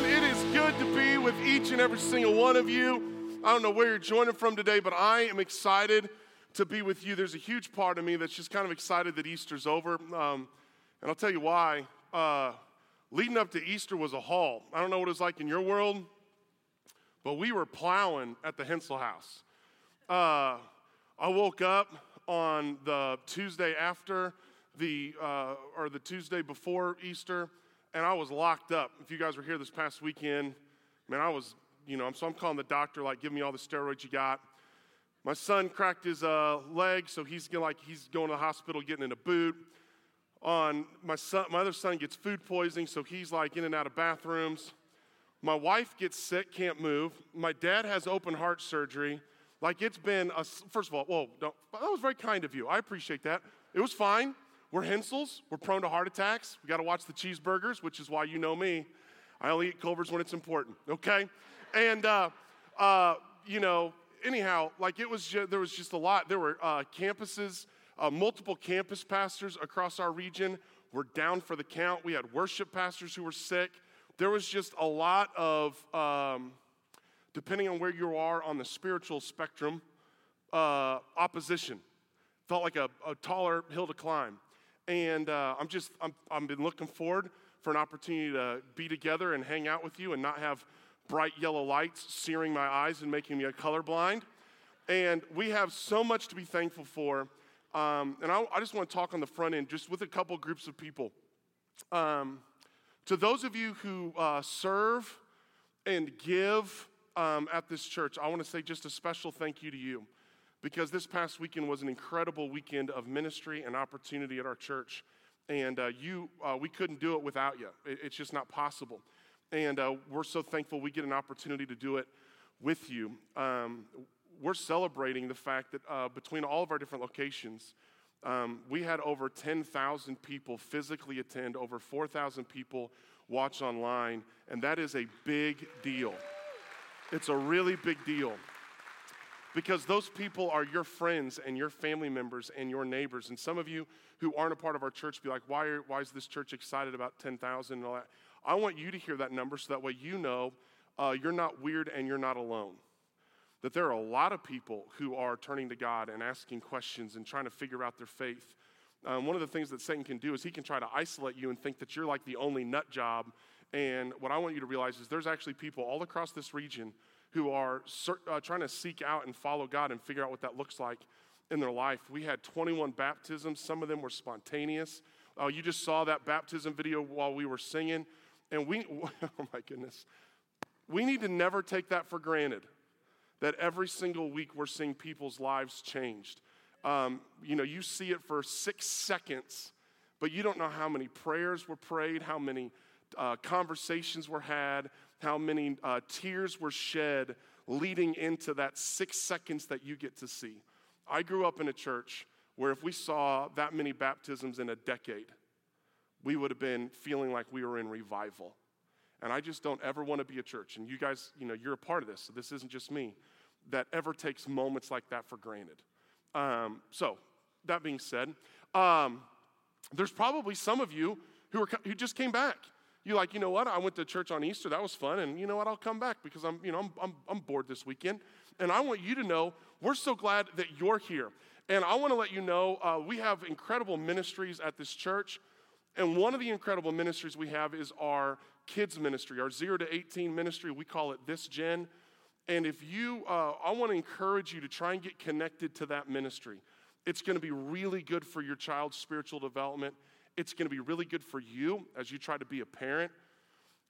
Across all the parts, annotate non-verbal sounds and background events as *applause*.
Man, it is good to be with each and every single one of you. I don't know where you're joining from today, but I am excited to be with you. There's a huge part of me that's just kind of excited that Easter's over. Um, and I'll tell you why. Uh, leading up to Easter was a haul. I don't know what it's like in your world, but we were plowing at the Hensel house. Uh, I woke up on the Tuesday after the, uh, or the Tuesday before Easter and I was locked up. If you guys were here this past weekend, man, I was, you know, so I'm calling the doctor, like, give me all the steroids you got. My son cracked his uh, leg, so he's like he's going to the hospital, getting in a boot. On my son, my other son gets food poisoning, so he's like in and out of bathrooms. My wife gets sick, can't move. My dad has open heart surgery. Like it's been a, first of all, whoa, that was very kind of you. I appreciate that. It was fine. We're Hensels. We're prone to heart attacks. We got to watch the cheeseburgers, which is why you know me. I only eat Culver's when it's important, okay? And, uh, uh, you know, anyhow, like it was, just, there was just a lot. There were uh, campuses, uh, multiple campus pastors across our region were down for the count. We had worship pastors who were sick. There was just a lot of, um, depending on where you are on the spiritual spectrum, uh, opposition. Felt like a, a taller hill to climb. And uh, I'm just, I'm, I've been looking forward for an opportunity to be together and hang out with you and not have bright yellow lights searing my eyes and making me a colorblind. And we have so much to be thankful for. Um, and I, I, just want to talk on the front end just with a couple groups of people. Um, to those of you who uh, serve and give um, at this church, I want to say just a special thank you to you because this past weekend was an incredible weekend of ministry and opportunity at our church. And uh, you, uh, we couldn't do it without you. It, it's just not possible. And uh, we're so thankful we get an opportunity to do it with you. Um, we're celebrating the fact that uh, between all of our different locations, um, we had over 10,000 people physically attend, over 4,000 people watch online, and that is a big deal. It's a really big deal because those people are your friends and your family members and your neighbors. And some of you who aren't a part of our church be like, why, are, why is this church excited about 10,000 and all that? I want you to hear that number so that way you know uh, you're not weird and you're not alone. That there are a lot of people who are turning to God and asking questions and trying to figure out their faith. Um, one of the things that Satan can do is he can try to isolate you and think that you're like the only nut job. And what I want you to realize is there's actually people all across this region who are uh, trying to seek out and follow God and figure out what that looks like in their life. We had 21 baptisms, some of them were spontaneous. Uh, you just saw that baptism video while we were singing. And we, *laughs* oh my goodness, we need to never take that for granted that every single week we're seeing people's lives changed. Um, you know, you see it for six seconds, but you don't know how many prayers were prayed, how many uh, conversations were had, how many uh, tears were shed leading into that six seconds that you get to see. I grew up in a church where if we saw that many baptisms in a decade, we would have been feeling like we were in revival. And I just don't ever want to be a church, and you guys, you know, you're a part of this, so this isn't just me, that ever takes moments like that for granted. Um, so, that being said, um, there's probably some of you who, are, who just came back you're like, you know what? I went to church on Easter. That was fun. And you know what? I'll come back because I'm, you know, I'm, I'm, I'm bored this weekend. And I want you to know we're so glad that you're here. And I want to let you know uh, we have incredible ministries at this church. And one of the incredible ministries we have is our kids ministry, our 0 to 18 ministry. We call it This Gen. And if you, uh, I want to encourage you to try and get connected to that ministry. It's going to be really good for your child's spiritual development. It's going to be really good for you as you try to be a parent.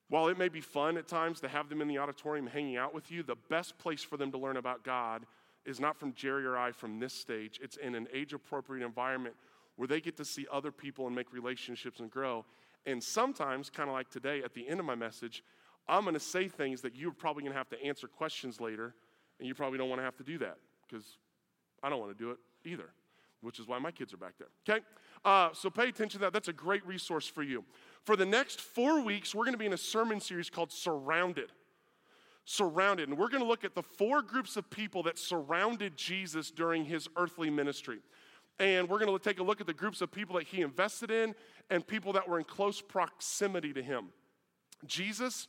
While it may be fun at times to have them in the auditorium hanging out with you, the best place for them to learn about God is not from Jerry or I from this stage. It's in an age appropriate environment where they get to see other people and make relationships and grow. And sometimes, kind of like today at the end of my message, I'm going to say things that you're probably going to have to answer questions later, and you probably don't want to have to do that because I don't want to do it either, which is why my kids are back there. Okay? Uh, so pay attention to that. That's a great resource for you. For the next four weeks, we're going to be in a sermon series called Surrounded. Surrounded. And we're going to look at the four groups of people that surrounded Jesus during his earthly ministry. And we're going to take a look at the groups of people that he invested in and people that were in close proximity to him. Jesus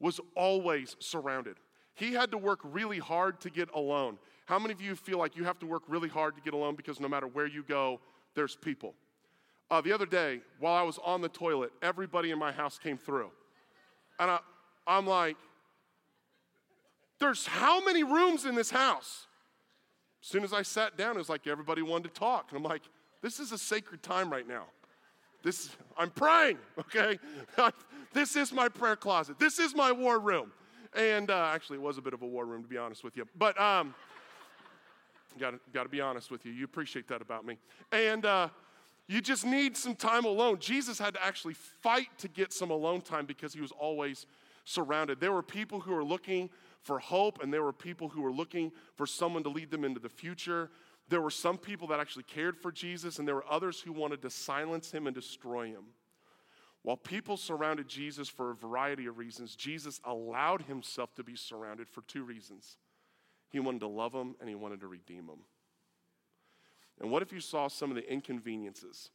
was always surrounded. He had to work really hard to get alone. How many of you feel like you have to work really hard to get alone because no matter where you go, there's people? Uh, the other day, while I was on the toilet, everybody in my house came through. And I, I'm like, there's how many rooms in this house? As soon as I sat down, it was like everybody wanted to talk. And I'm like, this is a sacred time right now. This, I'm praying, *laughs* okay? *laughs* this is my prayer closet. This is my war room. And uh, actually, it was a bit of a war room, to be honest with you. But um, *laughs* got to be honest with you. You appreciate that about me. And uh, you just need some time alone. Jesus had to actually fight to get some alone time because he was always surrounded. There were people who were looking for hope, and there were people who were looking for someone to lead them into the future. There were some people that actually cared for Jesus, and there were others who wanted to silence him and destroy him. While people surrounded Jesus for a variety of reasons, Jesus allowed himself to be surrounded for two reasons. He wanted to love them and he wanted to redeem them. And what if you saw some of the inconveniences?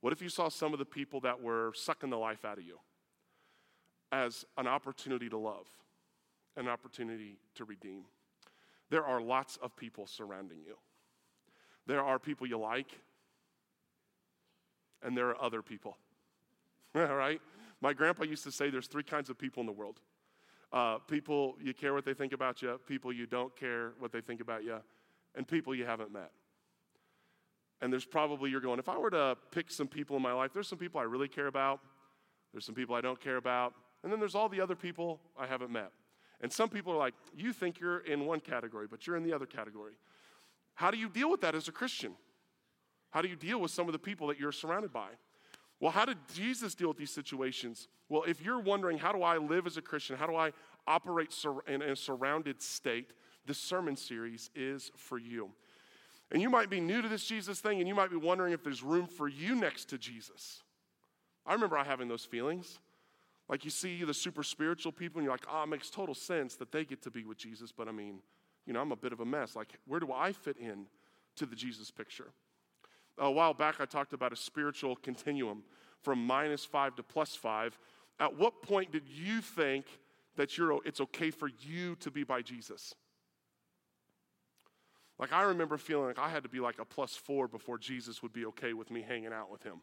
What if you saw some of the people that were sucking the life out of you as an opportunity to love, an opportunity to redeem? There are lots of people surrounding you. There are people you like, and there are other people. *laughs* All right? My grandpa used to say there's three kinds of people in the world uh, people you care what they think about you, people you don't care what they think about you, and people you haven't met. And there's probably, you're going, if I were to pick some people in my life, there's some people I really care about, there's some people I don't care about, and then there's all the other people I haven't met. And some people are like, you think you're in one category, but you're in the other category. How do you deal with that as a Christian? How do you deal with some of the people that you're surrounded by? Well, how did Jesus deal with these situations? Well, if you're wondering, how do I live as a Christian? How do I operate in a surrounded state? This sermon series is for you. And you might be new to this Jesus thing, and you might be wondering if there's room for you next to Jesus. I remember I having those feelings. Like you see the super spiritual people, and you're like, oh, it makes total sense that they get to be with Jesus, but I mean, you know, I'm a bit of a mess. Like, where do I fit in to the Jesus picture? A while back, I talked about a spiritual continuum from minus five to plus five. At what point did you think that you're, it's okay for you to be by Jesus? Like, I remember feeling like I had to be like a plus four before Jesus would be okay with me hanging out with him.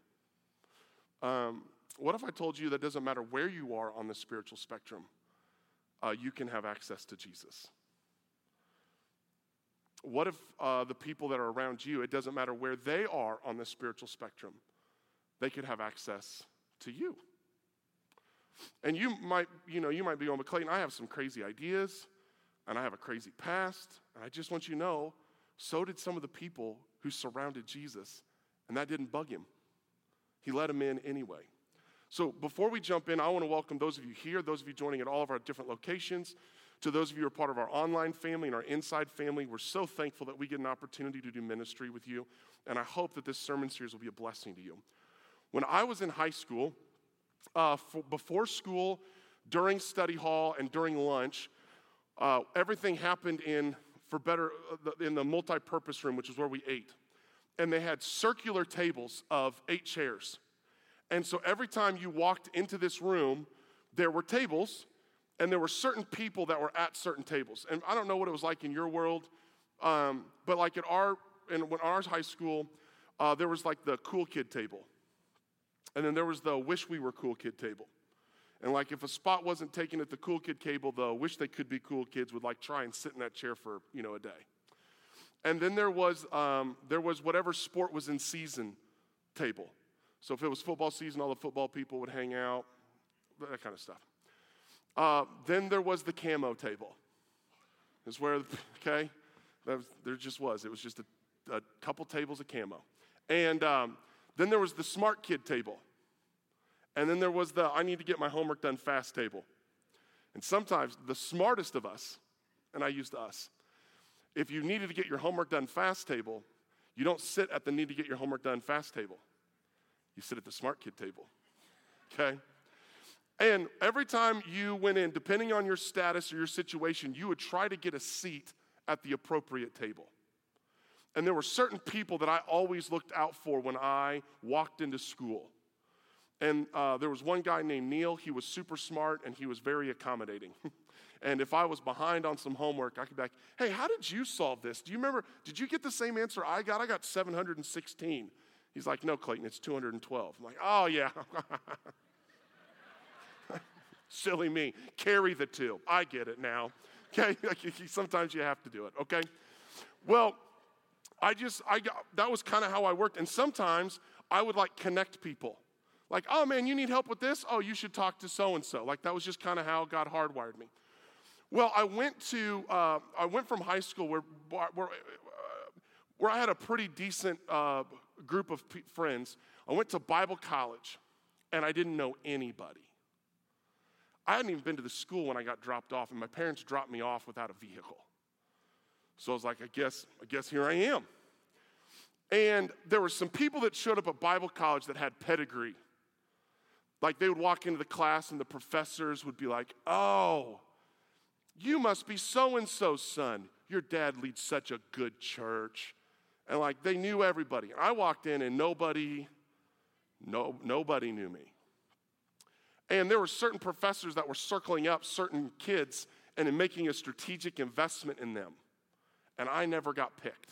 Um, what if I told you that doesn't matter where you are on the spiritual spectrum, uh, you can have access to Jesus? What if uh, the people that are around you, it doesn't matter where they are on the spiritual spectrum, they could have access to you? And you might, you know, you might be going, but Clayton, I have some crazy ideas and I have a crazy past. And I just want you to know so did some of the people who surrounded Jesus, and that didn't bug him. He let them in anyway. So before we jump in, I want to welcome those of you here, those of you joining at all of our different locations, to those of you who are part of our online family and our inside family. We're so thankful that we get an opportunity to do ministry with you, and I hope that this sermon series will be a blessing to you. When I was in high school, uh, before school, during study hall, and during lunch, uh, everything happened in for better uh, in the multi-purpose room, which is where we ate. And they had circular tables of eight chairs. And so every time you walked into this room, there were tables, and there were certain people that were at certain tables. And I don't know what it was like in your world, um, but like at our in when our high school, uh, there was like the cool kid table, and then there was the wish we were cool kid table. And like if a spot wasn't taken at the cool kid table, though, wish they could be cool kids would like try and sit in that chair for you know a day. And then there was um, there was whatever sport was in season table. So if it was football season, all the football people would hang out, that kind of stuff. Uh, then there was the camo table. Is where *laughs* okay, was, there just was. It was just a, a couple tables of camo, and um, then there was the smart kid table. And then there was the I need to get my homework done fast table. And sometimes the smartest of us, and I used us, if you needed to get your homework done fast table, you don't sit at the need to get your homework done fast table. You sit at the smart kid table. Okay? And every time you went in, depending on your status or your situation, you would try to get a seat at the appropriate table. And there were certain people that I always looked out for when I walked into school. And uh, there was one guy named Neil. He was super smart and he was very accommodating. *laughs* and if I was behind on some homework, I could be like, hey, how did you solve this? Do you remember? Did you get the same answer I got? I got 716. He's like, no, Clayton, it's 212. I'm like, oh, yeah. *laughs* Silly me. Carry the two. I get it now. *laughs* Okay? Sometimes you have to do it, okay? Well, I just, I got, that was kind of how I worked. And sometimes I would like connect people. Like, oh man, you need help with this? Oh, you should talk to so and so. Like, that was just kind of how God hardwired me. Well, I went to, uh, I went from high school where, where, where I had a pretty decent uh, group of p- friends. I went to Bible college and I didn't know anybody. I hadn't even been to the school when I got dropped off, and my parents dropped me off without a vehicle. So I was like, I guess, I guess here I am. And there were some people that showed up at Bible college that had pedigree. Like they would walk into the class and the professors would be like, Oh, you must be so and so's son. Your dad leads such a good church. And like they knew everybody. I walked in and nobody, no, nobody knew me. And there were certain professors that were circling up certain kids and in making a strategic investment in them. And I never got picked.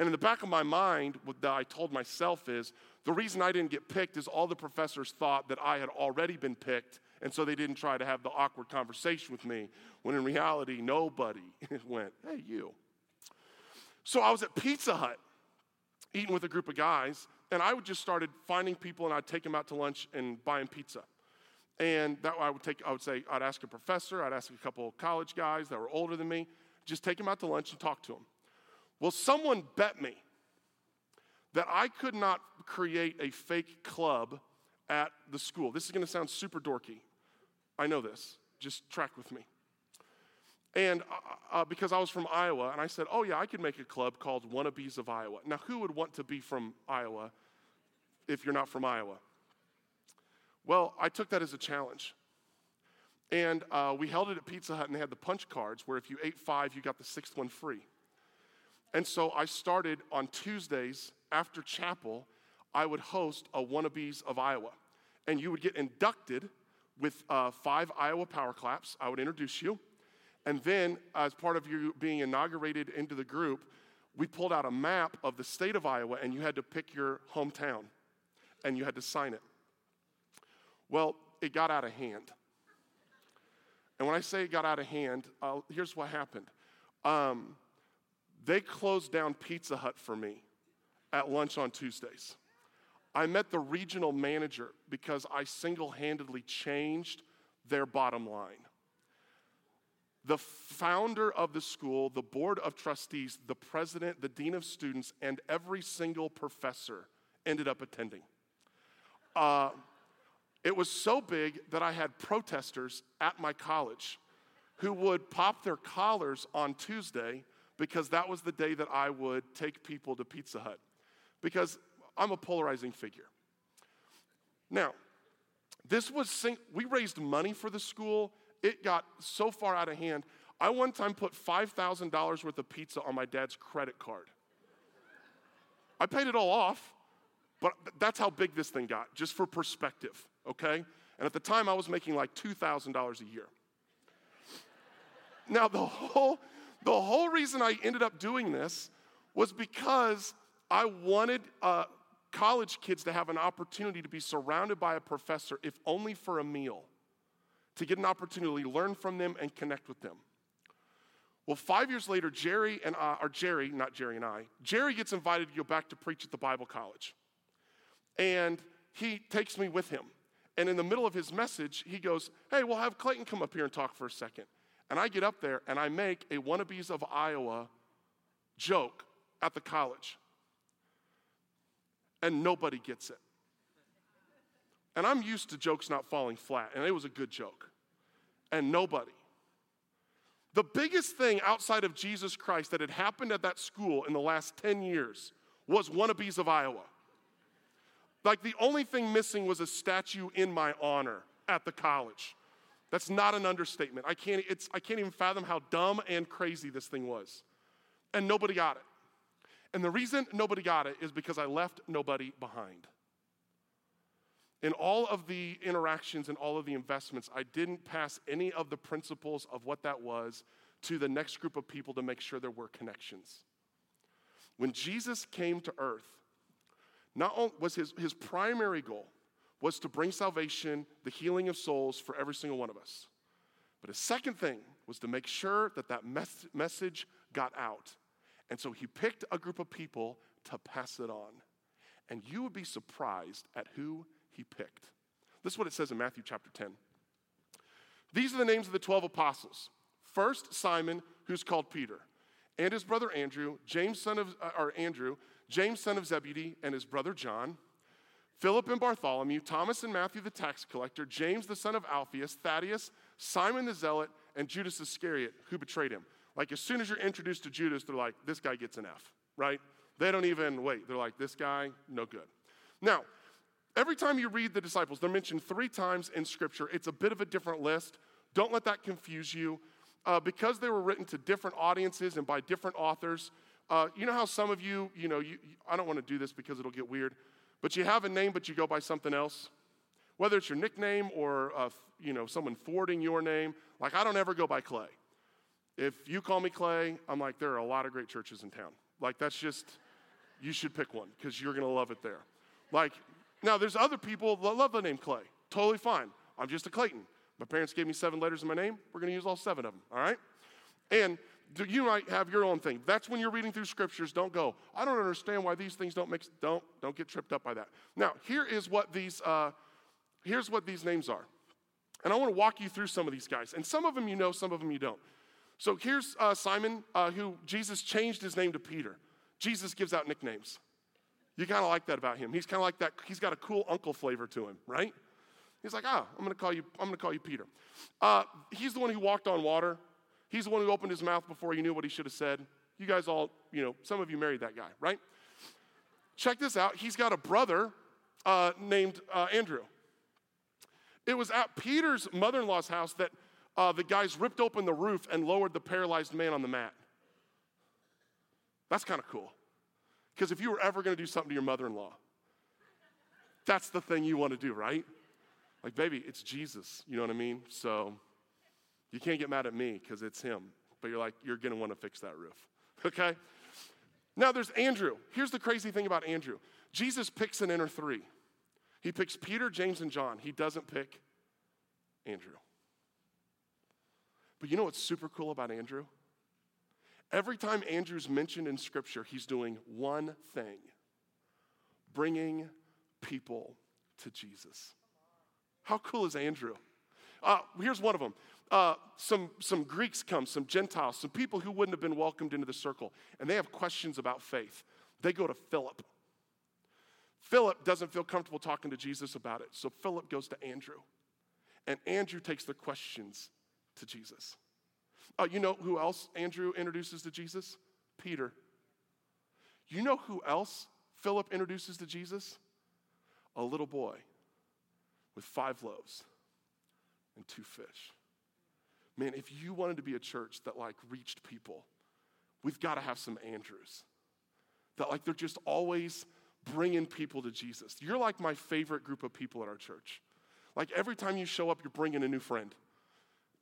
And in the back of my mind, what I told myself is the reason I didn't get picked is all the professors thought that I had already been picked, and so they didn't try to have the awkward conversation with me, when in reality, nobody *laughs* went, hey, you. So I was at Pizza Hut eating with a group of guys, and I would just started finding people and I'd take them out to lunch and buying pizza. And that way, I would take, I would say, I'd ask a professor, I'd ask a couple college guys that were older than me, just take them out to lunch and talk to them. Well, someone bet me that I could not create a fake club at the school. This is going to sound super dorky. I know this. Just track with me. And uh, uh, because I was from Iowa, and I said, oh, yeah, I could make a club called Wannabes of Iowa. Now, who would want to be from Iowa if you're not from Iowa? Well, I took that as a challenge. And uh, we held it at Pizza Hut, and they had the punch cards where if you ate five, you got the sixth one free. And so I started on Tuesdays after chapel, I would host a Wannabes of Iowa. And you would get inducted with uh, five Iowa power claps. I would introduce you. And then, as part of you being inaugurated into the group, we pulled out a map of the state of Iowa, and you had to pick your hometown and you had to sign it. Well, it got out of hand. And when I say it got out of hand, uh, here's what happened. Um, they closed down Pizza Hut for me at lunch on Tuesdays. I met the regional manager because I single handedly changed their bottom line. The founder of the school, the board of trustees, the president, the dean of students, and every single professor ended up attending. Uh, it was so big that I had protesters at my college who would pop their collars on Tuesday because that was the day that I would take people to Pizza Hut because I'm a polarizing figure. Now, this was, we raised money for the school. It got so far out of hand. I one time put $5,000 worth of pizza on my dad's credit card. I paid it all off, but that's how big this thing got, just for perspective, okay? And at the time, I was making like $2,000 a year. Now, the whole, the whole reason I ended up doing this was because I wanted uh, college kids to have an opportunity to be surrounded by a professor, if only for a meal, to get an opportunity to learn from them and connect with them. Well, five years later, Jerry and I, or Jerry, not Jerry and I, Jerry gets invited to go back to preach at the Bible college. And he takes me with him. And in the middle of his message, he goes, Hey, we'll have Clayton come up here and talk for a second. And I get up there and I make a wannabes of Iowa joke at the college. And nobody gets it. And I'm used to jokes not falling flat, and it was a good joke. And nobody. The biggest thing outside of Jesus Christ that had happened at that school in the last 10 years was wannabes of Iowa. Like the only thing missing was a statue in my honor at the college. That's not an understatement. I can't, it's, I can't even fathom how dumb and crazy this thing was. And nobody got it. And the reason nobody got it is because I left nobody behind. in all of the interactions and all of the investments, I didn't pass any of the principles of what that was to the next group of people to make sure there were connections. When Jesus came to earth, not only was his, his primary goal was to bring salvation, the healing of souls for every single one of us. But his second thing was to make sure that that mes- message got out. And so he picked a group of people to pass it on. And you would be surprised at who he picked. This is what it says in Matthew chapter 10. These are the names of the 12 apostles. First, Simon, who's called Peter, and his brother Andrew, James son of uh, or Andrew, James son of Zebedee, and his brother John, Philip and Bartholomew, Thomas and Matthew the tax collector, James the son of Alphaeus, Thaddeus, Simon the zealot, and Judas Iscariot, who betrayed him. Like as soon as you're introduced to Judas, they're like, this guy gets an F, right? They don't even wait. They're like, this guy, no good. Now, every time you read the disciples, they're mentioned three times in Scripture. It's a bit of a different list. Don't let that confuse you. Uh, because they were written to different audiences and by different authors, uh, you know how some of you, you know, you, I don't want to do this because it'll get weird, but you have a name, but you go by something else? Whether it's your nickname or, uh, you know, someone forwarding your name. Like, I don't ever go by Clay. If you call me Clay, I'm like, there are a lot of great churches in town. Like, that's just, you should pick one because you're to love it there. Like, now there's other people that love the name Clay. Totally fine. I'm just a Clayton. My parents gave me seven letters in my name. We're to use all seven of them, all right? And you might have your own thing. That's when you're reading through scriptures. Don't go, I don't understand why these things don't mix. Don't, don't get tripped up by that. Now, here is what these, uh, here's what these names are. And I want to walk you through some of these guys. And some of them you know, some of them you don't. So here's uh, Simon, uh, who Jesus changed his name to Peter. Jesus gives out nicknames. You kind of like that about him. He's kind of like that. He's got a cool uncle flavor to him, right? He's like, ah, I'm to call you. I'm to call you Peter. Uh, he's the one who walked on water. He's the one who opened his mouth before he knew what he should have said. You guys all, you know, some of you married that guy, right? Check this out. He's got a brother uh, named uh, Andrew. It was at Peter's mother in law's house that uh, the guys ripped open the roof and lowered the paralyzed man on the mat. That's kind of cool. Because if you were ever going to do something to your mother in law, that's the thing you want to do, right? Like, baby, it's Jesus. You know what I mean? So you can't get mad at me because it's him. But you're like, you're going to want to fix that roof. *laughs* Okay? Now there's Andrew. Here's the crazy thing about Andrew Jesus picks an inner three. He picks Peter, James, and John. He doesn't pick Andrew. But you know what's super cool about Andrew? Every time Andrew's mentioned in Scripture, he's doing one thing bringing people to Jesus. How cool is Andrew? Uh, here's one of them. Uh, some, some Greeks come, some Gentiles, some people who wouldn't have been welcomed into the circle, and they have questions about faith. They go to Philip. Philip doesn't feel comfortable talking to Jesus about it, so Philip goes to Andrew. And Andrew takes the questions to Jesus. Uh, you know who else Andrew introduces to Jesus? Peter. You know who else Philip introduces to Jesus? A little boy with five loaves and two fish. Man, if you wanted to be a church that like reached people, we've got to have some Andrews. That like they're just always bringing people to Jesus. You're like my favorite group of people at our church. Like every time you show up, you're bringing a new friend.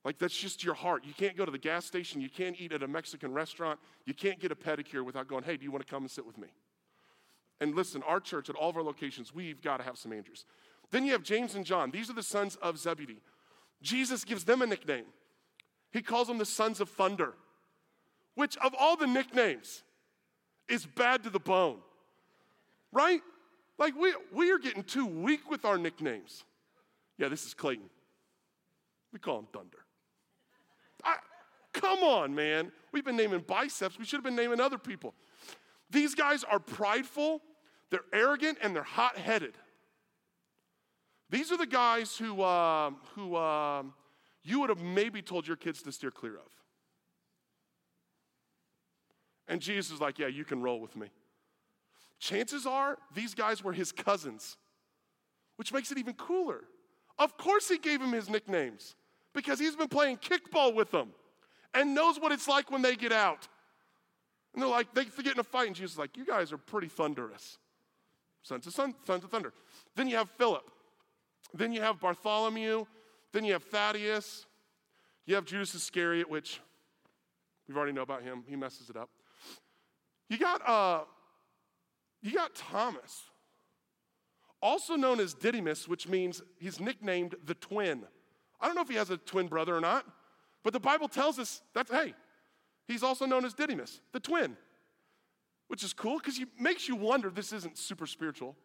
Like that's just your heart. You can't go to the gas station, you can't eat at a Mexican restaurant, you can't get a pedicure without going, hey, do you want to come and sit with me? And listen, our church at all of our locations, we've got to have some Andrews. Then you have James and John. These are the sons of Zebedee. Jesus gives them a nickname. He calls them the sons of thunder, which of all the nicknames is bad to the bone, right? Like we, we are getting too weak with our nicknames. Yeah, this is Clayton. We call him Thunder. I, come on, man. We've been naming biceps. We should have been naming other people. These guys are prideful, they're arrogant, and they're hot headed. These are the guys who, uh, who uh, you would have maybe told your kids to steer clear of. And Jesus is like, Yeah, you can roll with me. Chances are these guys were his cousins, which makes it even cooler. Of course, he gave him his nicknames because he's been playing kickball with them and knows what it's like when they get out. And they're like, they get in a fight, and Jesus is like, You guys are pretty thunderous. Sons of, son, sons of thunder. Then you have Philip. Then you have Bartholomew. Then you have Thaddeus. You have Judas Iscariot, which we've already know about him. He messes it up. You got, uh, you got Thomas, also known as Didymus, which means he's nicknamed the twin. I don't know if he has a twin brother or not, but the Bible tells us that's, hey, he's also known as Didymus, the twin, which is cool because it makes you wonder this isn't super spiritual.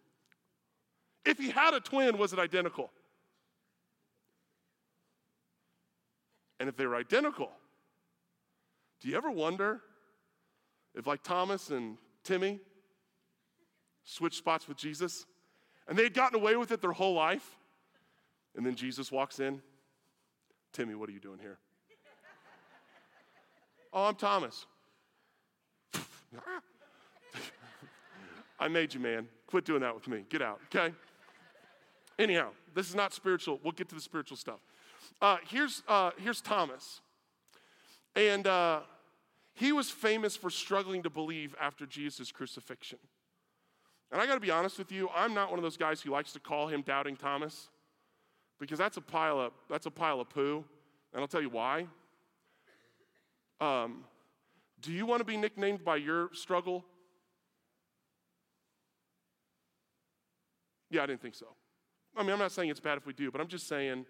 If he had a twin, was it identical? And if they were identical, do you ever wonder if, like Thomas and Timmy, switched spots with Jesus and they had gotten away with it their whole life? And then Jesus walks in. Timmy, what are you doing here? *laughs* oh, I'm Thomas. *laughs* I made you, man. Quit doing that with me. Get out, okay? Anyhow, this is not spiritual. We'll get to the spiritual stuff. Uh, here's, uh, here's Thomas. And uh, he was famous for struggling to believe after Jesus' crucifixion. And I got to be honest with you, I'm not one of those guys who likes to call him Doubting Thomas because that's a pile of, that's a pile of poo. And I'll tell you why. Um, do you want to be nicknamed by your struggle? Yeah, I didn't think so. I mean, I'm not saying it's bad if we do, but I'm just saying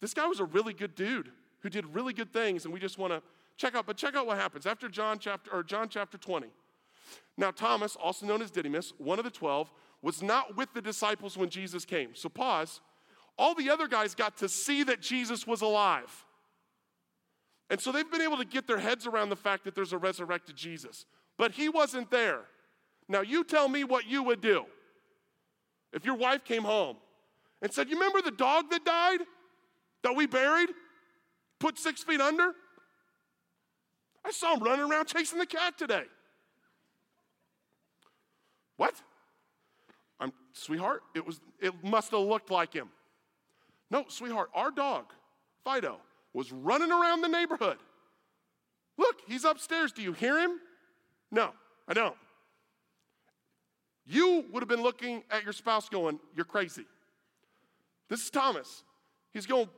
this guy was a really good dude who did really good things, and we just want to check out. But check out what happens after John chapter or John chapter 20. Now, Thomas, also known as Didymus, one of the twelve, was not with the disciples when Jesus came. So pause. All the other guys got to see that Jesus was alive. And so they've been able to get their heads around the fact that there's a resurrected Jesus. But he wasn't there. Now, you tell me what you would do if your wife came home and said, You remember the dog that died? That we buried, put six feet under? I saw him running around chasing the cat today. What? I'm sweetheart, it was it must have looked like him. No, sweetheart, our dog, Fido, was running around the neighborhood. Look, he's upstairs. Do you hear him? No, I don't. You would have been looking at your spouse going, You're crazy. This is Thomas. He's going,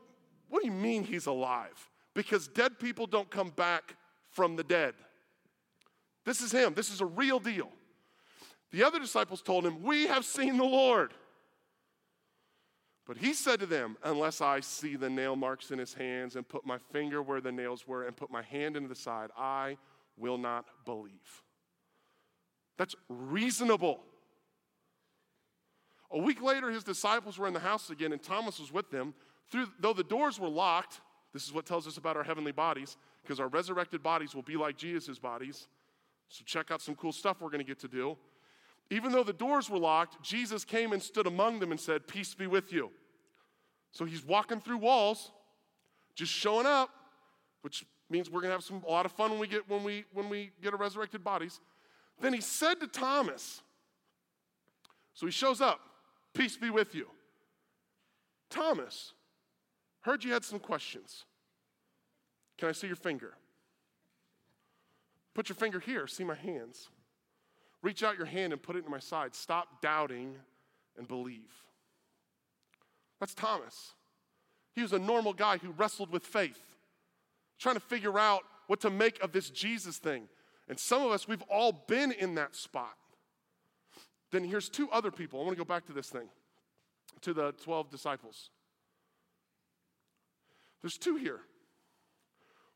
what do you mean he's alive? Because dead people don't come back from the dead. This is him. This is a real deal. The other disciples told him, We have seen the Lord. But he said to them, Unless I see the nail marks in his hands and put my finger where the nails were and put my hand into the side, I will not believe. That's reasonable. A week later, his disciples were in the house again, and Thomas was with them. Through, though the doors were locked, this is what tells us about our heavenly bodies, because our resurrected bodies will be like Jesus' bodies. So check out some cool stuff we're going to get to do. Even though the doors were locked, Jesus came and stood among them and said, Peace be with you. So he's walking through walls, just showing up, which means we're going to have some, a lot of fun when we, get, when, we, when we get our resurrected bodies. Then he said to Thomas, so he shows up, Peace be with you. Thomas, Heard you had some questions. Can I see your finger? Put your finger here, see my hands. Reach out your hand and put it in my side. Stop doubting and believe. That's Thomas. He was a normal guy who wrestled with faith, trying to figure out what to make of this Jesus thing. And some of us, we've all been in that spot. Then here's two other people. I want to go back to this thing, to the 12 disciples. There's two here.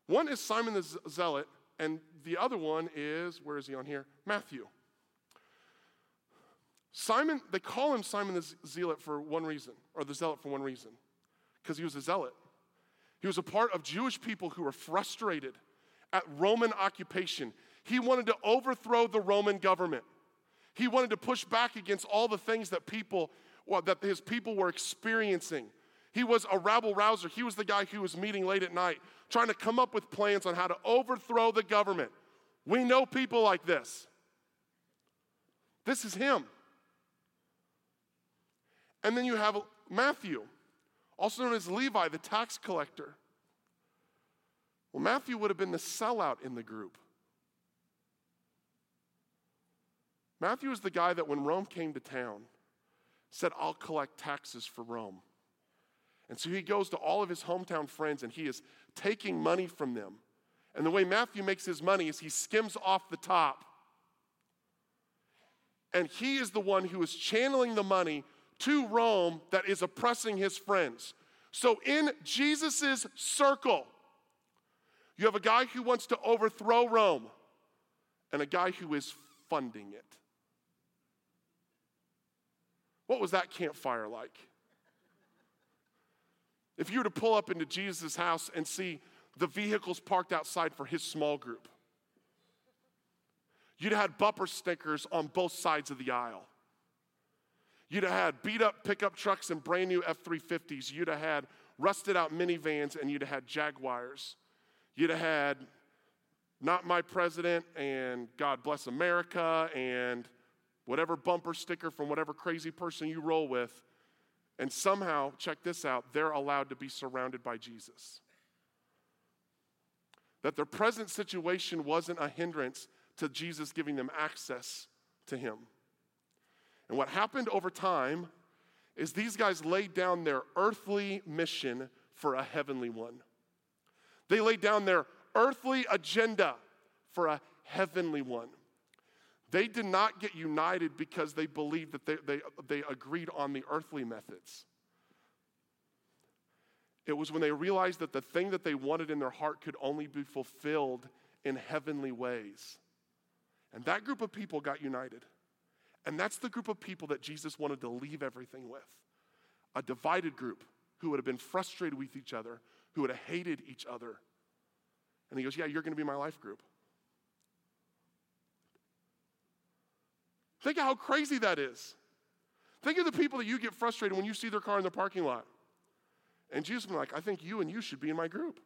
One is Simon the Zealot, and the other one is, where is he on here? Matthew. Simon, they call him Simon the Zealot for one reason, or the Zealot for one reason, because he was a zealot. He was a part of Jewish people who were frustrated at Roman occupation. He wanted to overthrow the Roman government. He wanted to push back against all the things that people, well, that his people were experiencing. He was a rabble rouser. He was the guy who was meeting late at night, trying to come up with plans on how to overthrow the government. We know people like this. This is him. And then you have Matthew, also known as Levi, the tax collector. Well, Matthew would have been the sellout in the group. Matthew is the guy that when Rome came to town, said, I'll collect taxes for Rome. And so he goes to all of his hometown friends and he is taking money from them. And the way Matthew makes his money is he skims off the top. And he is the one who is channeling the money to Rome that is oppressing his friends. So in Jesus' circle, you have a guy who wants to overthrow Rome and a guy who is funding it. What was that campfire like? If you were to pull up into Jesus' house and see the vehicles parked outside for his small group, you'd have had bumper stickers on both sides of the aisle. You'd have had beat up pickup trucks and brand new F 350s. You'd have had rusted out minivans and you'd have had Jaguars. You'd have had not my president and God bless America and whatever bumper sticker from whatever crazy person you roll with. And somehow, check this out, they're allowed to be surrounded by Jesus. That their present situation wasn't a hindrance to Jesus giving them access to Him. And what happened over time is these guys laid down their earthly mission for a heavenly one. They laid down their earthly agenda for a heavenly one. They did not get united because they believed that they, they, they agreed on the earthly methods. It was when they realized that the thing that they wanted in their heart could only be fulfilled in heavenly ways. And that group of people got united. And that's the group of people that Jesus wanted to leave everything with a divided group who would have been frustrated with each other, who would have hated each other. And he goes, Yeah, you're going to be my life group. Think of how crazy that is. Think of the people that you get frustrated when you see their car in the parking lot. And Jesus be like, I think you and you should be in my group.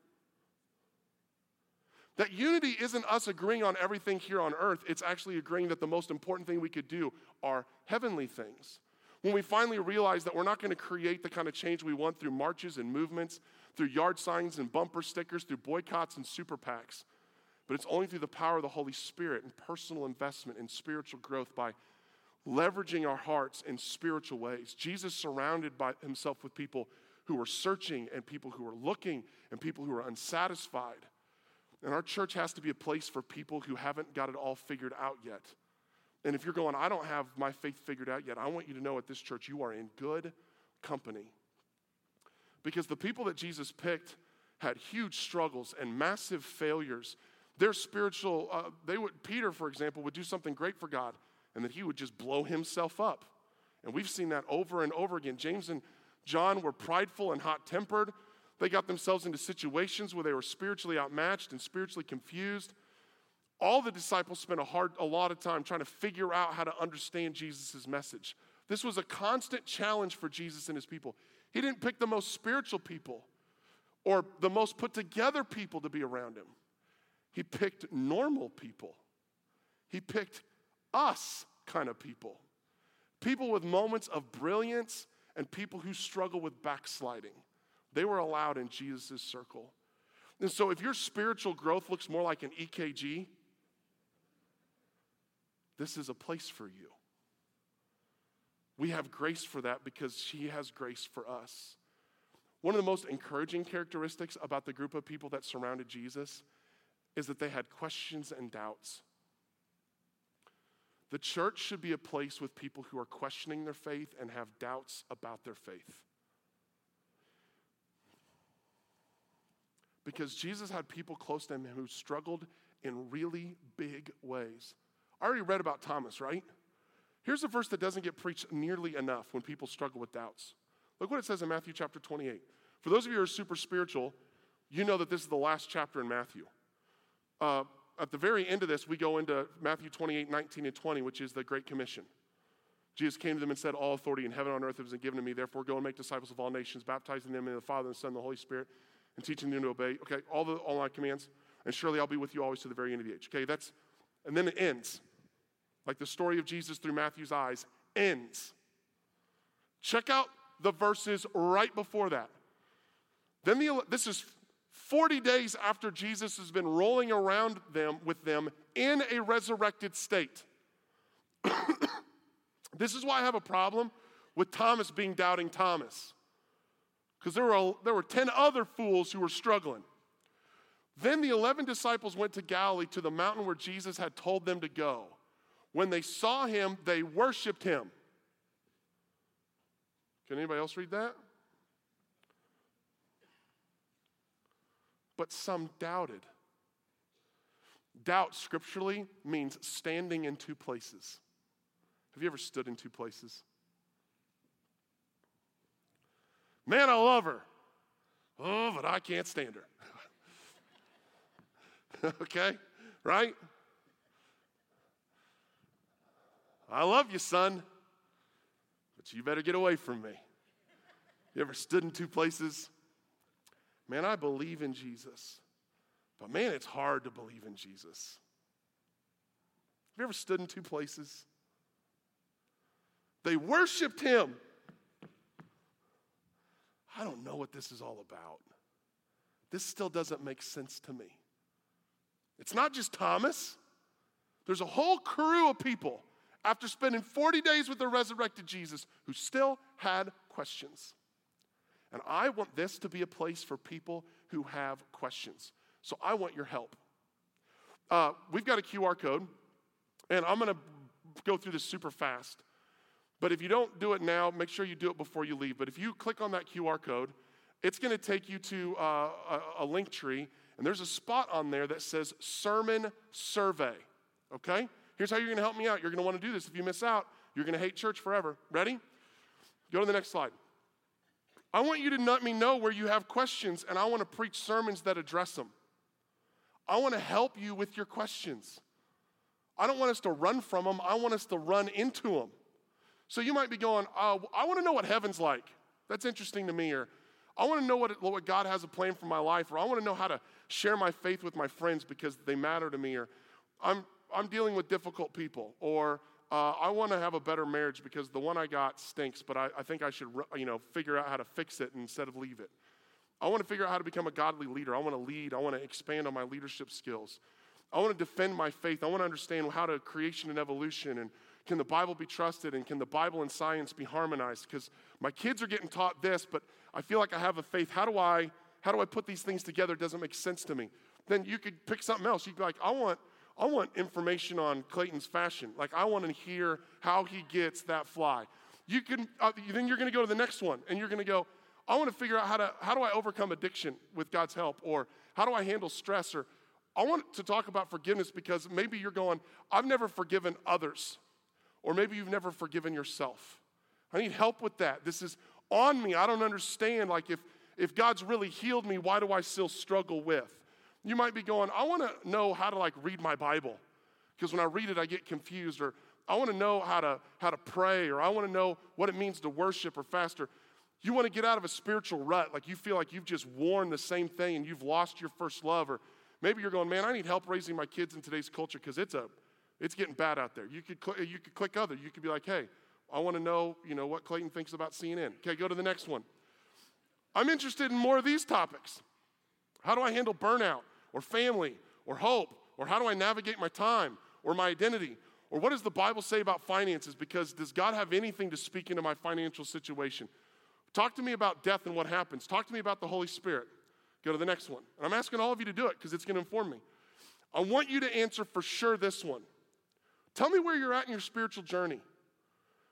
That unity isn't us agreeing on everything here on earth, it's actually agreeing that the most important thing we could do are heavenly things. When we finally realize that we're not going to create the kind of change we want through marches and movements, through yard signs and bumper stickers, through boycotts and super PACs, but it's only through the power of the Holy Spirit and personal investment in spiritual growth by leveraging our hearts in spiritual ways. Jesus surrounded by himself with people who were searching and people who were looking and people who were unsatisfied. And our church has to be a place for people who haven't got it all figured out yet. And if you're going, I don't have my faith figured out yet, I want you to know at this church you are in good company. Because the people that Jesus picked had huge struggles and massive failures their spiritual, uh, they would, Peter, for example, would do something great for God and that he would just blow himself up. And we've seen that over and over again. James and John were prideful and hot tempered. They got themselves into situations where they were spiritually outmatched and spiritually confused. All the disciples spent a, hard, a lot of time trying to figure out how to understand Jesus' message. This was a constant challenge for Jesus and his people. He didn't pick the most spiritual people or the most put together people to be around him. He picked normal people. He picked us kind of people. People with moments of brilliance and people who struggle with backsliding. They were allowed in Jesus' circle. And so if your spiritual growth looks more like an EKG, this is a place for you. We have grace for that because she has grace for us. One of the most encouraging characteristics about the group of people that surrounded Jesus is that they had questions and doubts. The church should be a place with people who are questioning their faith and have doubts about their faith. Because Jesus had people close to him who struggled in really big ways. I already read about Thomas, right? Here's a verse that doesn't get preached nearly enough when people struggle with doubts. Look what it says in Matthew chapter 28. For those of you who are super spiritual, you know that this is the last chapter in Matthew uh, at the very end of this, we go into Matthew 28, 19, and 20, which is the Great Commission. Jesus came to them and said, All authority in heaven and on earth has been given to me. Therefore, go and make disciples of all nations, baptizing them in the Father, and the Son, and the Holy Spirit, and teaching them to obey. Okay, all the all my commands. And surely I'll be with you always to the very end of the age. Okay, that's, and then it ends. Like the story of Jesus through Matthew's eyes ends. Check out the verses right before that. Then the, this is 40 days after Jesus has been rolling around them with them in a resurrected state. *coughs* this is why I have a problem with Thomas being doubting Thomas. Because there were, there were 10 other fools who were struggling. Then the 11 disciples went to Galilee to the mountain where Jesus had told them to go. When they saw him, they worshiped him. Can anybody else read that? But some doubted. Doubt scripturally means standing in two places. Have you ever stood in two places? Man, I love her. Oh, but I can't stand her. *laughs* okay? Right? I love you, son, but you better get away from me. You ever stood in two places? Man, I believe in Jesus, but man, it's hard to believe in Jesus. Have you ever stood in two places? They worshiped him. I don't know what this is all about. This still doesn't make sense to me. It's not just Thomas, there's a whole crew of people after spending 40 days with the resurrected Jesus who still had questions. And I want this to be a place for people who have questions. So I want your help. Uh, we've got a QR code, and I'm going to go through this super fast. But if you don't do it now, make sure you do it before you leave. But if you click on that QR code, it's going to take you to uh, a, a Linktree, and there's a spot on there that says Sermon Survey. Okay? Here's how you're going to help me out. You're going to want to do this. If you miss out, you're going to hate church forever. Ready? Go to the next slide. I want you to let me know where you have questions, and I want to preach sermons that address them. I want to help you with your questions. I don't want us to run from them, I want us to run into them. So you might be going, uh, I want to know what heaven's like. That's interesting to me. Or I want to know what, what God has a plan for my life. Or I want to know how to share my faith with my friends because they matter to me. Or I'm, I'm dealing with difficult people. Or uh, I want to have a better marriage because the one I got stinks, but I, I think I should, you know, figure out how to fix it instead of leave it. I want to figure out how to become a godly leader. I want to lead. I want to expand on my leadership skills. I want to defend my faith. I want to understand how to creation and evolution and can the Bible be trusted and can the Bible and science be harmonized? Because my kids are getting taught this, but I feel like I have a faith. How do I how do I put these things together? It doesn't make sense to me. Then you could pick something else. You'd be like, I want I want information on Clayton's fashion. Like, I want to hear how he gets that fly. You can, uh, then you're going to go to the next one and you're going to go, I want to figure out how to, how do I overcome addiction with God's help? Or how do I handle stress? Or I want to talk about forgiveness because maybe you're going, I've never forgiven others. Or maybe you've never forgiven yourself. I need help with that. This is on me. I don't understand. Like, if, if God's really healed me, why do I still struggle with? You might be going, I want to know how to like read my Bible because when I read it, I get confused, or I want to know how to how to pray, or I want to know what it means to worship or fast. Or you want to get out of a spiritual rut, like you feel like you've just worn the same thing and you've lost your first love, or maybe you're going, man, I need help raising my kids in today's culture because it's a it's getting bad out there. You could cl- you could click other. You could be like, hey, I want to know you know what Clayton thinks about CNN. Okay, go to the next one. I'm interested in more of these topics. How do I handle burnout or family or hope or how do I navigate my time or my identity? Or what does the Bible say about finances? Because does God have anything to speak into my financial situation? Talk to me about death and what happens. Talk to me about the Holy Spirit. Go to the next one. And I'm asking all of you to do it because it's going to inform me. I want you to answer for sure this one. Tell me where you're at in your spiritual journey.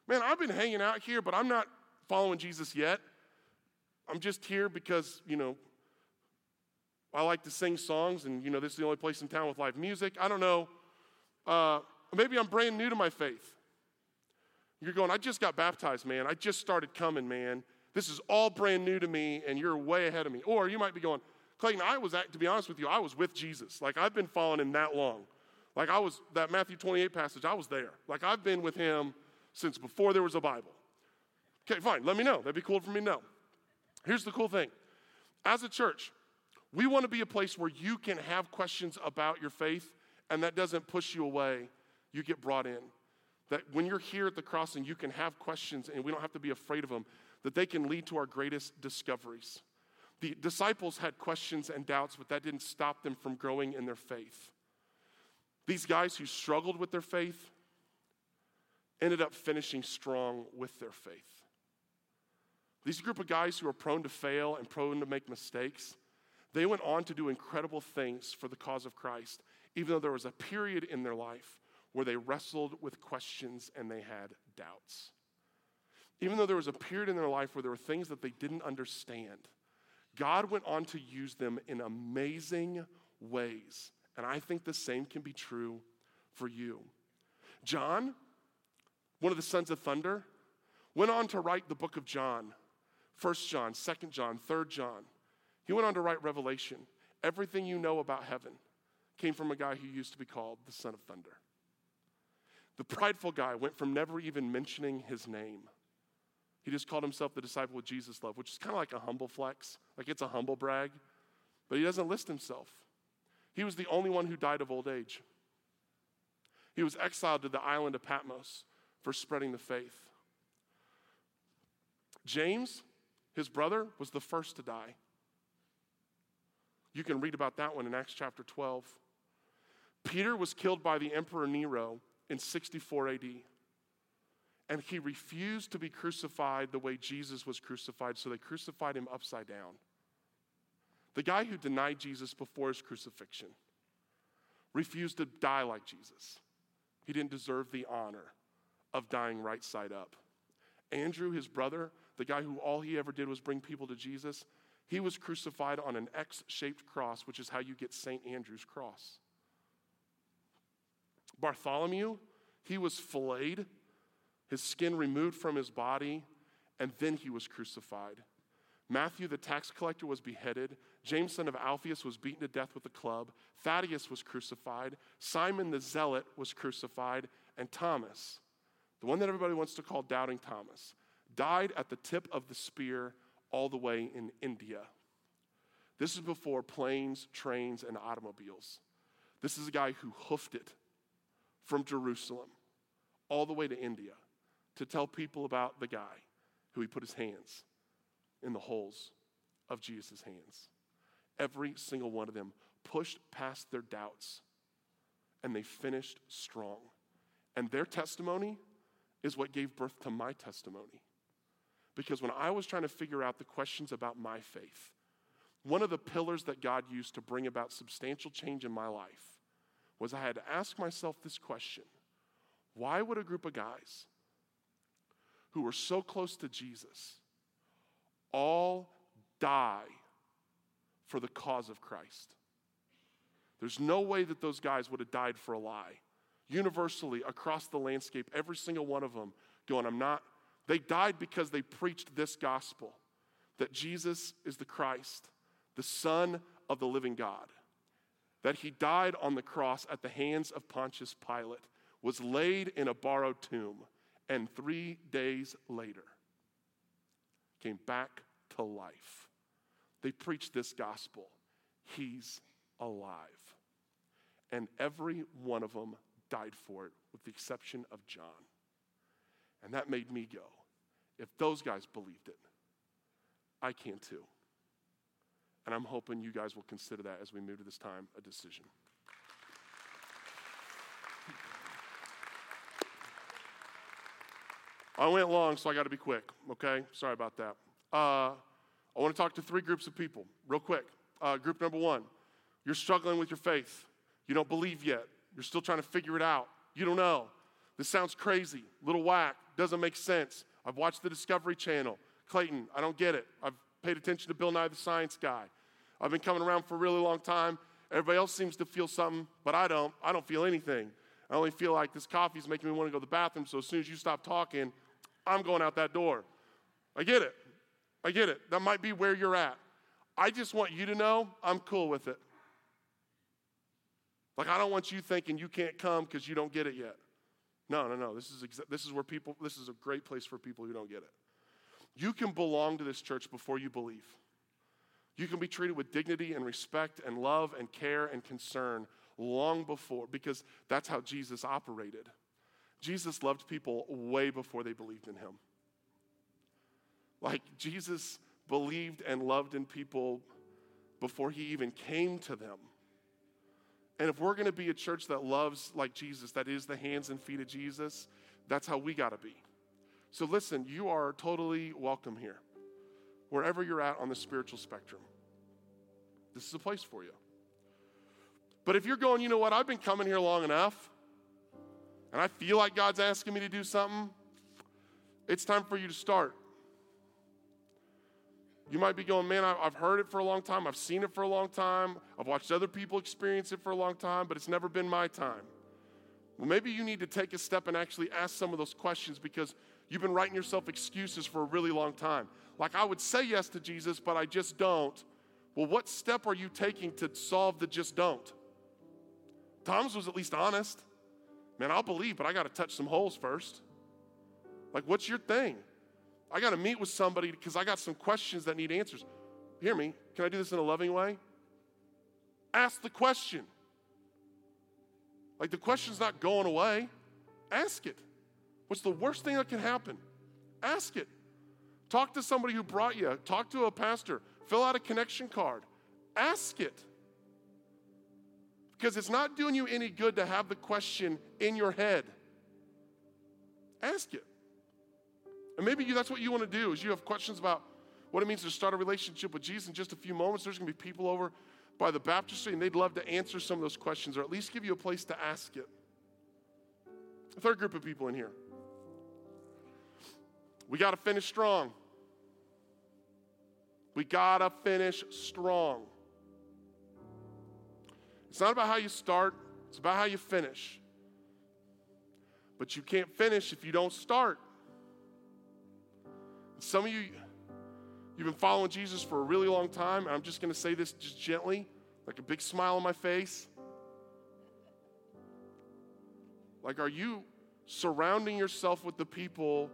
Man, I've been hanging out here, but I'm not following Jesus yet. I'm just here because, you know, I like to sing songs, and you know, this is the only place in town with live music. I don't know. Uh, maybe I'm brand new to my faith. You're going, I just got baptized, man. I just started coming, man. This is all brand new to me, and you're way ahead of me. Or you might be going, Clayton, I was, at, to be honest with you, I was with Jesus. Like, I've been following him that long. Like, I was, that Matthew 28 passage, I was there. Like, I've been with him since before there was a Bible. Okay, fine. Let me know. That'd be cool for me to know. Here's the cool thing as a church, we want to be a place where you can have questions about your faith and that doesn't push you away. You get brought in. That when you're here at the crossing, you can have questions and we don't have to be afraid of them, that they can lead to our greatest discoveries. The disciples had questions and doubts, but that didn't stop them from growing in their faith. These guys who struggled with their faith ended up finishing strong with their faith. These group of guys who are prone to fail and prone to make mistakes, they went on to do incredible things for the cause of Christ, even though there was a period in their life where they wrestled with questions and they had doubts. Even though there was a period in their life where there were things that they didn't understand, God went on to use them in amazing ways. And I think the same can be true for you. John, one of the sons of thunder, went on to write the book of John, 1 John, 2 John, 3 John. He went on to write Revelation. Everything you know about heaven came from a guy who used to be called the Son of Thunder. The prideful guy went from never even mentioning his name. He just called himself the disciple of Jesus love, which is kind of like a humble flex, like it's a humble brag, but he doesn't list himself. He was the only one who died of old age. He was exiled to the island of Patmos for spreading the faith. James, his brother, was the first to die. You can read about that one in Acts chapter 12. Peter was killed by the Emperor Nero in 64 AD. And he refused to be crucified the way Jesus was crucified, so they crucified him upside down. The guy who denied Jesus before his crucifixion refused to die like Jesus. He didn't deserve the honor of dying right side up. Andrew, his brother, the guy who all he ever did was bring people to Jesus, he was crucified on an X shaped cross, which is how you get St. Andrew's cross. Bartholomew, he was filleted, his skin removed from his body, and then he was crucified. Matthew, the tax collector, was beheaded. James, son of Alphaeus, was beaten to death with a club. Thaddeus was crucified. Simon the Zealot was crucified. And Thomas, the one that everybody wants to call Doubting Thomas, died at the tip of the spear all the way in India. This is before planes, trains, and automobiles. This is a guy who hoofed it from Jerusalem all the way to India to tell people about the guy who he put his hands in the holes of Jesus' hands. Every single one of them pushed past their doubts and they finished strong. And their testimony is what gave birth to my testimony. Because when I was trying to figure out the questions about my faith, one of the pillars that God used to bring about substantial change in my life was I had to ask myself this question Why would a group of guys who were so close to Jesus all die for the cause of Christ? There's no way that those guys would have died for a lie. Universally, across the landscape, every single one of them going, I'm not. They died because they preached this gospel that Jesus is the Christ, the Son of the living God, that he died on the cross at the hands of Pontius Pilate, was laid in a borrowed tomb, and three days later came back to life. They preached this gospel He's alive. And every one of them died for it, with the exception of John. And that made me go, if those guys believed it, I can too. And I'm hoping you guys will consider that as we move to this time a decision. I went long, so I got to be quick, okay? Sorry about that. Uh, I want to talk to three groups of people, real quick. Uh, group number one, you're struggling with your faith. You don't believe yet. You're still trying to figure it out. You don't know. This sounds crazy, little whack, doesn't make sense. I've watched the Discovery Channel. Clayton, I don't get it. I've paid attention to Bill Nye the Science Guy. I've been coming around for a really long time. Everybody else seems to feel something, but I don't. I don't feel anything. I only feel like this coffee is making me want to go to the bathroom, so as soon as you stop talking, I'm going out that door. I get it. I get it. That might be where you're at. I just want you to know I'm cool with it. Like, I don't want you thinking you can't come because you don't get it yet. No, no, no. This is, exa- this is where people, this is a great place for people who don't get it. You can belong to this church before you believe. You can be treated with dignity and respect and love and care and concern long before, because that's how Jesus operated. Jesus loved people way before they believed in him. Like Jesus believed and loved in people before he even came to them. And if we're going to be a church that loves like Jesus, that is the hands and feet of Jesus, that's how we got to be. So listen, you are totally welcome here. wherever you're at on the spiritual spectrum. This is a place for you. But if you're going, you know what, I've been coming here long enough, and I feel like God's asking me to do something, it's time for you to start. You might be going, man, I've heard it for a long time. I've seen it for a long time. I've watched other people experience it for a long time, but it's never been my time. Well, maybe you need to take a step and actually ask some of those questions because you've been writing yourself excuses for a really long time. Like, I would say yes to Jesus, but I just don't. Well, what step are you taking to solve the just don't? Thomas was at least honest. Man, I'll believe, but I got to touch some holes first. Like, what's your thing? I got to meet with somebody because I got some questions that need answers. Hear me? Can I do this in a loving way? Ask the question. Like the question's not going away. Ask it. What's the worst thing that can happen? Ask it. Talk to somebody who brought you. Talk to a pastor. Fill out a connection card. Ask it. Because it's not doing you any good to have the question in your head. Ask it. And maybe you, that's what you want to do is you have questions about what it means to start a relationship with Jesus in just a few moments. There's going to be people over by the baptistry and they'd love to answer some of those questions or at least give you a place to ask it. A third group of people in here. We got to finish strong. We got to finish strong. It's not about how you start, it's about how you finish. But you can't finish if you don't start. Some of you, you've been following Jesus for a really long time. I'm just going to say this just gently, like a big smile on my face. Like, are you surrounding yourself with the people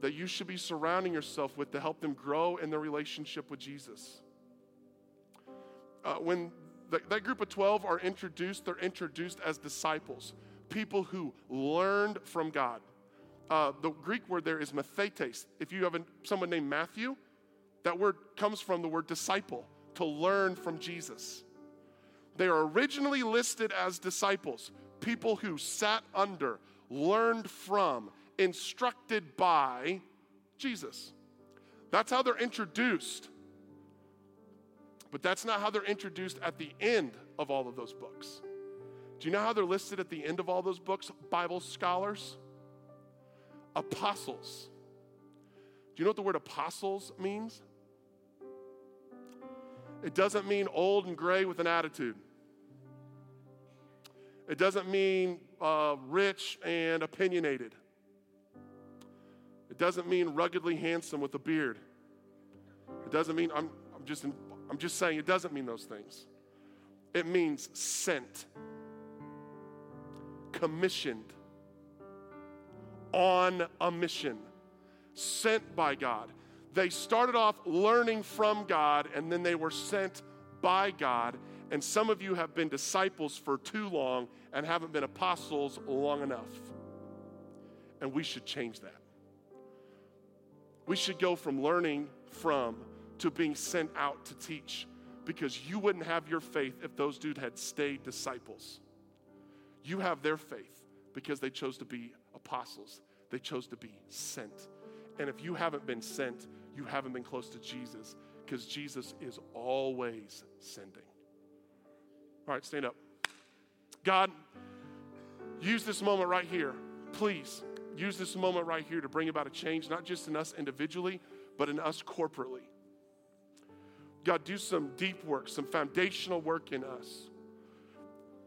that you should be surrounding yourself with to help them grow in their relationship with Jesus? Uh, when the, that group of 12 are introduced, they're introduced as disciples, people who learned from God. Uh, the Greek word there is mathetes. If you have a, someone named Matthew, that word comes from the word disciple, to learn from Jesus. They are originally listed as disciples, people who sat under, learned from, instructed by Jesus. That's how they're introduced. But that's not how they're introduced at the end of all of those books. Do you know how they're listed at the end of all those books, Bible scholars? Apostles. Do you know what the word apostles means? It doesn't mean old and gray with an attitude. It doesn't mean uh, rich and opinionated. It doesn't mean ruggedly handsome with a beard. It doesn't mean, I'm, I'm, just, I'm just saying, it doesn't mean those things. It means sent, commissioned, on a mission, sent by God. They started off learning from God and then they were sent by God. And some of you have been disciples for too long and haven't been apostles long enough. And we should change that. We should go from learning from to being sent out to teach because you wouldn't have your faith if those dudes had stayed disciples. You have their faith because they chose to be apostles. They chose to be sent. And if you haven't been sent, you haven't been close to Jesus because Jesus is always sending. All right, stand up. God, use this moment right here. Please use this moment right here to bring about a change, not just in us individually, but in us corporately. God, do some deep work, some foundational work in us.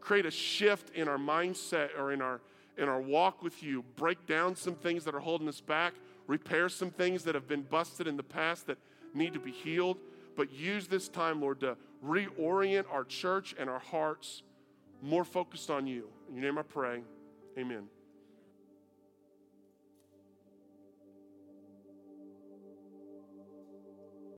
Create a shift in our mindset or in our in our walk with you, break down some things that are holding us back, repair some things that have been busted in the past that need to be healed. But use this time, Lord, to reorient our church and our hearts more focused on you. In your name I pray. Amen.